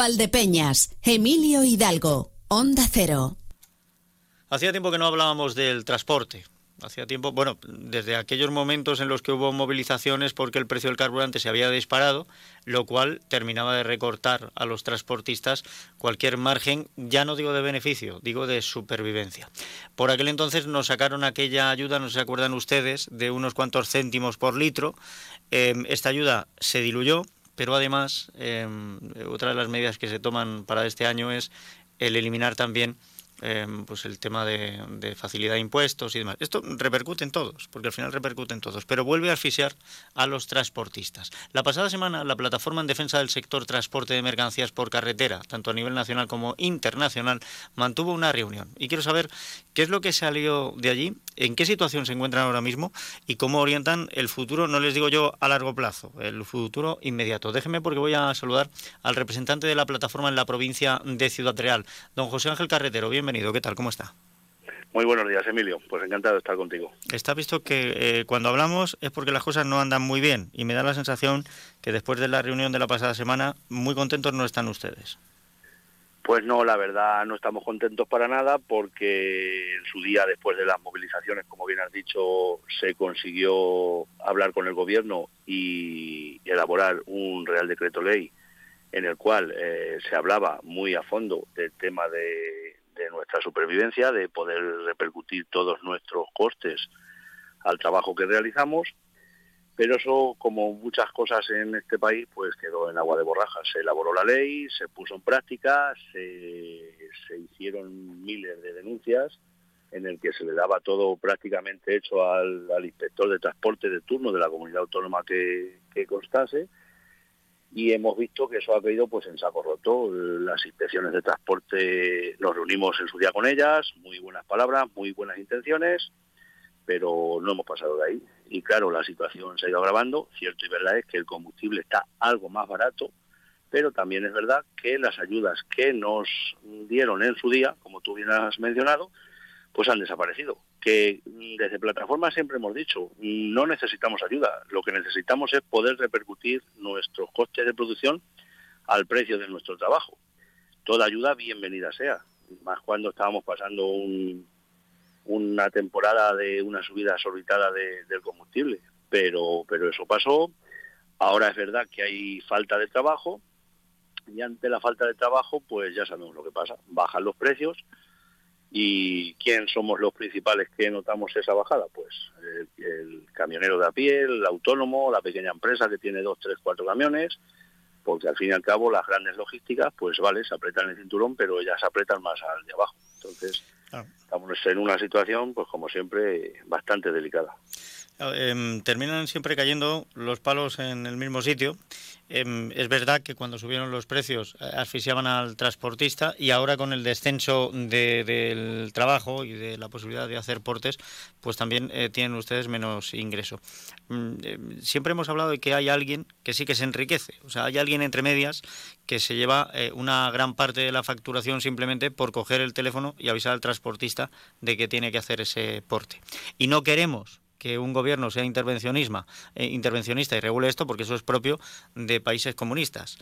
Valdepeñas, Emilio Hidalgo, Onda Cero. Hacía tiempo que no hablábamos del transporte. Hacía tiempo, bueno, desde aquellos momentos en los que hubo movilizaciones porque el precio del carburante se había disparado, lo cual terminaba de recortar a los transportistas cualquier margen, ya no digo de beneficio, digo de supervivencia. Por aquel entonces nos sacaron aquella ayuda, no se acuerdan ustedes, de unos cuantos céntimos por litro. Em, esta ayuda se diluyó, pero además em, otra de las medidas que se toman para este año es el eliminar también Em, pues el tema de, facilidad de impuestos y demás. Esto repercute en todos, porque al final repercute en todos, pero vuelve a asfixiar a los transportistas. La pasada semana, la plataforma en defensa del sector transporte de mercancías por carretera, tanto a nivel nacional como internacional, mantuvo una reunión. Y quiero saber qué es lo que salió de allí, en qué situación se encuentran ahora mismo y cómo orientan el futuro, no les digo yo a largo plazo, el futuro inmediato. Déjeme porque voy a saludar al representante de la plataforma en la provincia de Ciudad Real, don José Ángel Carretero. Bienvenido. ¿Qué tal? ¿Cómo está? Muy buenos días, Emilio. Pues encantado de estar contigo. Está visto que eh, cuando hablamos es porque las cosas no andan muy bien y me da la sensación que después de la reunión de la pasada semana, muy contentos no están ustedes. Pues no, la verdad no estamos contentos para nada porque en su día, después de las movilizaciones, como bien has dicho, se consiguió hablar con el gobierno y elaborar un Real Decreto Ley en el cual eh, se hablaba muy a fondo del tema de de nuestra supervivencia, de poder repercutir todos nuestros costes al trabajo que realizamos, pero eso, como muchas cosas en este país, pues quedó en agua de borrajas. Se elaboró la ley, se puso en práctica, se, hicieron miles de denuncias en el que se le daba todo prácticamente hecho al, inspector de transporte de turno de la comunidad autónoma que constase y hemos visto que eso ha caído pues en saco roto. Las inspecciones de transporte nos reunimos en su día con ellas, muy buenas palabras, muy buenas intenciones, pero no hemos pasado de ahí. Y claro, la situación se ha ido agravando. Cierto y verdad es que el combustible está algo más barato, pero también es verdad que las ayudas que nos dieron en su día, como tú bien has mencionado, pues han desaparecido. Que desde plataforma siempre hemos dicho, no necesitamos ayuda, lo que necesitamos es poder repercutir nuestros costes de producción al precio de nuestro trabajo. Toda ayuda bienvenida sea, más cuando estábamos pasando una temporada de una subida sorbitada del combustible. Pero, pero eso pasó, ahora es verdad que hay falta de trabajo. Y ante la falta de trabajo pues ya sabemos lo que pasa, bajan los precios, ¿Y quién somos los principales que notamos esa bajada? Pues el, camionero de a pie, el autónomo, la pequeña empresa que tiene dos, tres, cuatro camiones, porque al fin y al cabo las grandes logísticas, pues vale, se apretan el cinturón, pero ellas apretan más al de abajo. Entonces, estamos en una situación, pues como siempre, bastante delicada. Em, terminan siempre cayendo los palos en el mismo sitio. Em, es verdad que cuando subieron los precios eh, asfixiaban al transportista y ahora con el descenso del trabajo y de la posibilidad de hacer portes, pues también eh, tienen ustedes menos ingreso. Mm, em, siempre hemos hablado de que hay alguien que sí que se enriquece, o sea, hay alguien entre medias que se lleva eh, una gran parte de la facturación simplemente por coger el teléfono y avisar al transportista de que tiene que hacer ese porte. Y no queremos que un gobierno sea eh, intervencionista y regule esto porque eso es propio de países comunistas.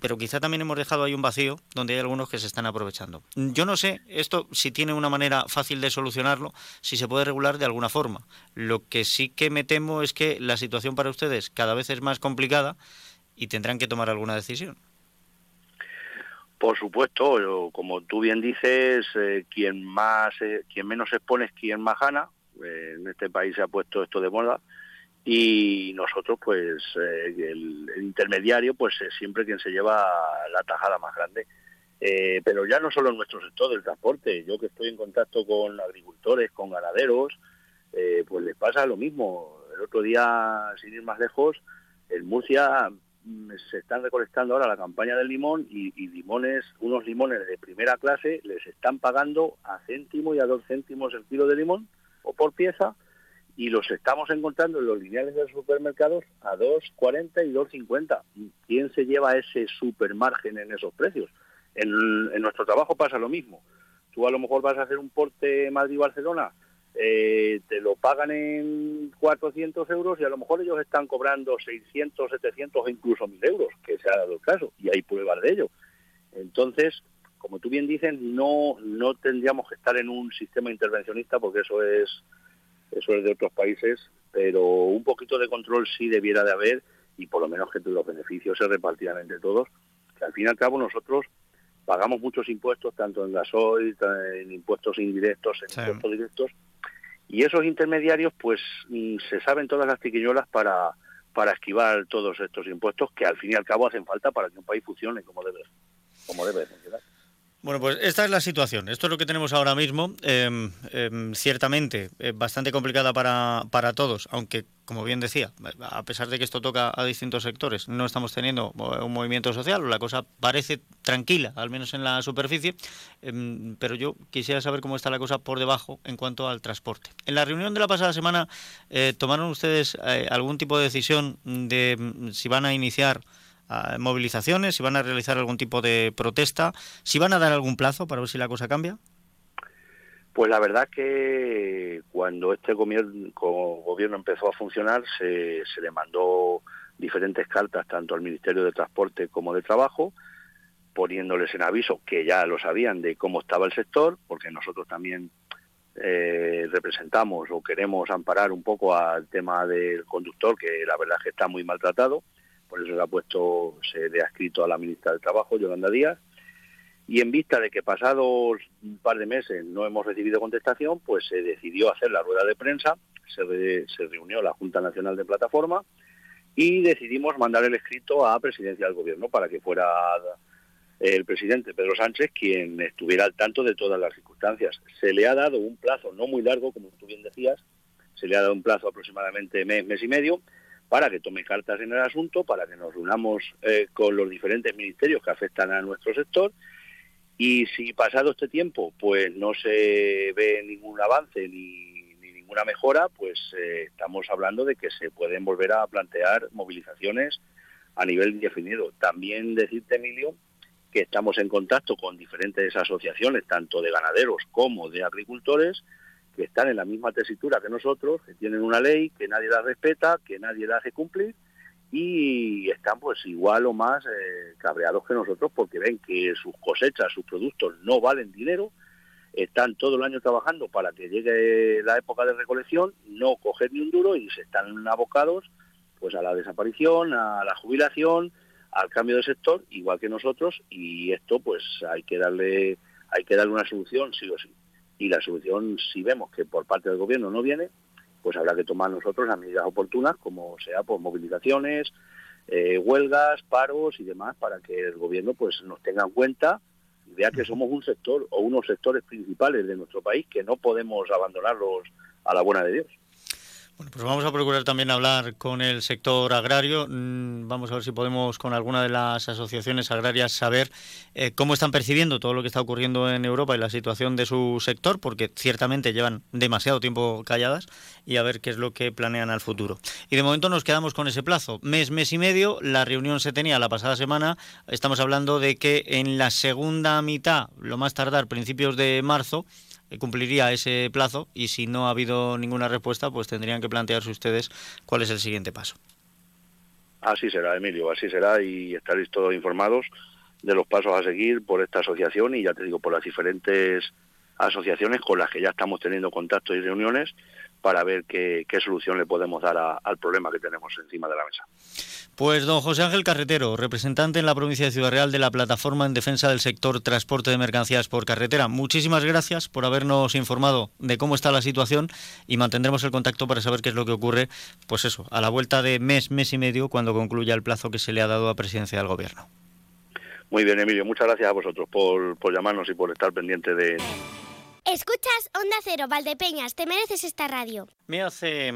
Pero quizá también hemos dejado ahí un vacío donde hay algunos que se están aprovechando. Yo no sé esto si tiene una manera fácil de solucionarlo, si se puede regular de alguna forma. Lo que sí que me temo es que la situación para ustedes cada vez es más complicada y tendrán que tomar alguna decisión. Por supuesto, como tú bien dices, eh, quien más, eh, quien menos expone es quien más gana en este país se ha puesto esto de moda y nosotros pues eh, el, intermediario pues es siempre quien se lleva la tajada más grande. Eh, pero ya no solo en nuestro sector del transporte. Yo que estoy en contacto con agricultores con ganaderos eh, pues les pasa lo mismo. El otro día sin ir más lejos en Murcia mm, se están recolectando ahora la campaña del limón y, y, limones, unos limones de primera clase les están pagando a céntimo y a dos céntimos el kilo de limón por pieza y los estamos encontrando en los lineales de los supermercados a 2,40 y 2,50. ¿Quién se lleva ese supermargen en esos precios? En, nuestro trabajo pasa lo mismo. Tú a lo mejor vas a hacer un porte Madrid-Barcelona, eh, te lo pagan en 400 euros y a lo mejor ellos están cobrando 600, 700 o incluso 1000 euros, que se ha dado el caso, y hay pruebas de ello. Entonces, como tú bien dices, no, no tendríamos que estar en un sistema intervencionista porque eso es, eso es de otros países, pero un poquito de control sí debiera de haber y por lo menos que los beneficios se repartieran entre todos, que al fin y al cabo nosotros pagamos muchos impuestos, tanto en gasoil, en impuestos indirectos, en impuestos directos, y esos intermediarios pues mm, se saben todas las tiquiñolas para, para esquivar todos estos impuestos que al fin y al cabo hacen falta para que un país funcione como debe, como debe funcionar. Bueno, pues esta es la situación. Esto es lo que tenemos ahora mismo. Em, em, ciertamente, eh, bastante complicada para, para todos, aunque, como bien decía, a pesar de que esto toca a distintos sectores, no estamos teniendo un movimiento social, la cosa parece tranquila, al menos en la superficie, em, pero yo quisiera saber cómo está la cosa por debajo en cuanto al transporte. En la reunión de la pasada semana, eh, ¿tomaron ustedes eh, algún tipo de decisión de mm, si van a iniciar movilizaciones, si van a realizar algún tipo de protesta, si van a dar algún plazo para ver si la cosa cambia. Pues la verdad que cuando este gobierno, empezó a funcionar se, se le mandó diferentes cartas tanto al Ministerio de Transporte como de Trabajo, poniéndoles en aviso que ya lo sabían de cómo estaba el sector, porque nosotros también eh, representamos o queremos amparar un poco al tema del conductor, que la verdad es que está muy maltratado se ha puesto, se le ha escrito a la ministra del Trabajo, Yolanda Díaz, y en vista de que pasados un par de meses no hemos recibido contestación, pues se decidió hacer la rueda de prensa, se, se reunió la Junta Nacional de Plataforma y decidimos mandar el escrito a Presidencia del Gobierno para que fuera el presidente Pedro Sánchez quien estuviera al tanto de todas las circunstancias. Se le ha dado un plazo no muy largo, como tú bien decías, se le ha dado un plazo aproximadamente mes, mes y medio, para que tome cartas en el asunto, para que nos reunamos eh, con los diferentes ministerios que afectan a nuestro sector y si pasado este tiempo pues no se ve ningún avance ni, ninguna mejora, pues eh, estamos hablando de que se pueden volver a plantear movilizaciones a nivel definido. También decirte, Emilio, que estamos en contacto con diferentes asociaciones, tanto de ganaderos como de agricultores, que están en la misma tesitura que nosotros, que tienen una ley que nadie la respeta, que nadie la hace cumplir y están pues igual o más eh, cabreados que nosotros porque ven que sus cosechas, sus productos no valen dinero, están todo el año trabajando para que llegue la época de recolección, no coger ni un duro y se están abocados pues a la desaparición, a la jubilación, al cambio de sector, igual que nosotros, y esto pues hay que darle hay que darle una solución sí o sí y la solución, si vemos que por parte del gobierno no viene, pues habrá que tomar nosotros las medidas oportunas, como sea por movilizaciones, eh, huelgas, paros y demás, para que el gobierno pues nos tenga en cuenta y vea que somos un sector o unos sectores principales de nuestro país que no podemos abandonarlos a la buena de Dios. Bueno, pues vamos a procurar también hablar con el sector agrario. Mm, vamos a ver si podemos con alguna de las asociaciones agrarias saber eh, cómo están percibiendo todo lo que está ocurriendo en Europa y la situación de su sector, porque ciertamente llevan demasiado tiempo calladas y a ver qué es lo que planean al futuro. Y de momento nos quedamos con ese plazo. Mes, mes y medio. La reunión se tenía la pasada semana. Estamos hablando de que en la segunda mitad, lo más tardar, principios de marzo, cumpliría ese plazo y si no ha habido ninguna respuesta, pues tendrían que plantearse ustedes cuál es el siguiente paso. Así será, Emilio, así será y estaréis todos informados de los pasos a seguir por esta asociación y ya te digo, por las diferentes asociaciones con las que ya estamos teniendo contactos y reuniones para ver qué, solución le podemos dar al problema que tenemos encima de la mesa. Pues don José Ángel Carretero, representante en la provincia de Ciudad Real de la Plataforma en Defensa del Sector Transporte de Mercancías por Carretera. Muchísimas gracias por habernos informado de cómo está la situación y mantendremos el contacto para saber qué es lo que ocurre, pues eso, a la vuelta de mes, mes y medio, cuando concluya el plazo que se le ha dado a presidencia del Gobierno. Muy bien, Emilio, muchas gracias a vosotros por, por llamarnos y por estar pendiente de... Escuchas Onda Cero, Valdepeñas, te mereces esta radio. Me hace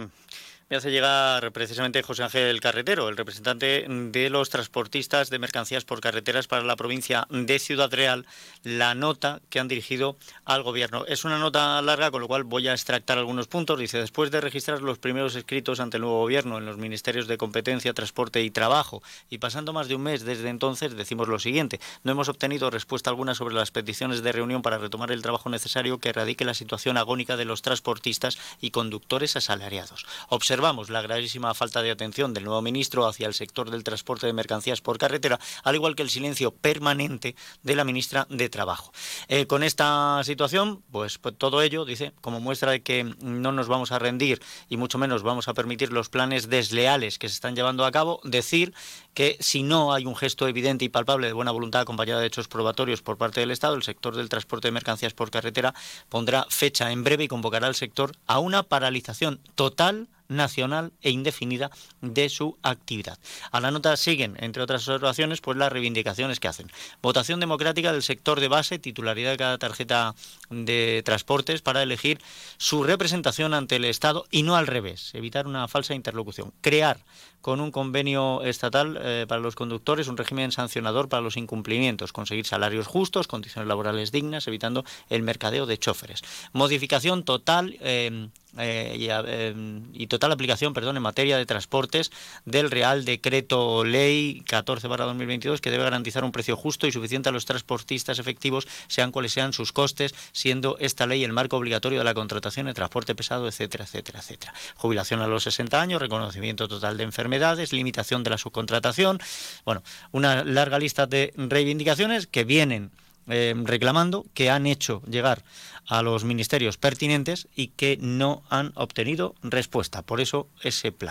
me hace llegar precisamente José Ángel Carretero, el representante de los transportistas de mercancías por carreteras para la provincia de Ciudad Real, la nota que han dirigido al gobierno. Es una nota larga, con lo cual voy a extractar algunos puntos. Dice, después de registrar los primeros escritos ante el nuevo gobierno en los ministerios de competencia, transporte y trabajo, y pasando más de un mes desde entonces, decimos lo siguiente, no hemos obtenido respuesta alguna sobre las peticiones de reunión para retomar el trabajo necesario que erradique la situación agónica de los transportistas y conductores asalariados. Observamos observamos la gravísima falta de atención del nuevo ministro hacia el sector del transporte de mercancías por carretera, al igual que el silencio permanente de la ministra de Trabajo. Eh, con esta situación, pues, pues, todo ello, dice, como muestra de que no nos vamos a rendir y mucho menos vamos a permitir los planes desleales que se están llevando a cabo, decir que si no hay un gesto evidente y palpable de buena voluntad acompañado de hechos probatorios por parte del Estado, el sector del transporte de mercancías por carretera pondrá fecha en breve y convocará al sector a una paralización total nacional e indefinida de su actividad. A la nota siguen, entre otras observaciones, pues las reivindicaciones que hacen. Votación democrática del sector de base, titularidad de cada tarjeta de transportes para elegir su representación ante el Estado y no al revés, evitar una falsa interlocución. Crear con un convenio estatal eh, para los conductores un régimen sancionador para los incumplimientos, conseguir salarios justos, condiciones laborales dignas, evitando el mercadeo de choferes. Modificación total eh, eh, em, y, total aplicación perdón, en materia de transportes del Real Decreto Ley 14-2022 que debe garantizar un precio justo y suficiente a los transportistas efectivos, sean cuales sean sus costes, siendo esta ley el marco obligatorio de la contratación de transporte pesado, etcétera, etcétera, etcétera. Jubilación a los 60 años, reconocimiento total de enfermedades, limitación de la subcontratación, bueno, una larga lista de reivindicaciones que vienen eh, reclamando, que han hecho llegar a los ministerios pertinentes y que no han obtenido respuesta. Por eso ese plazo.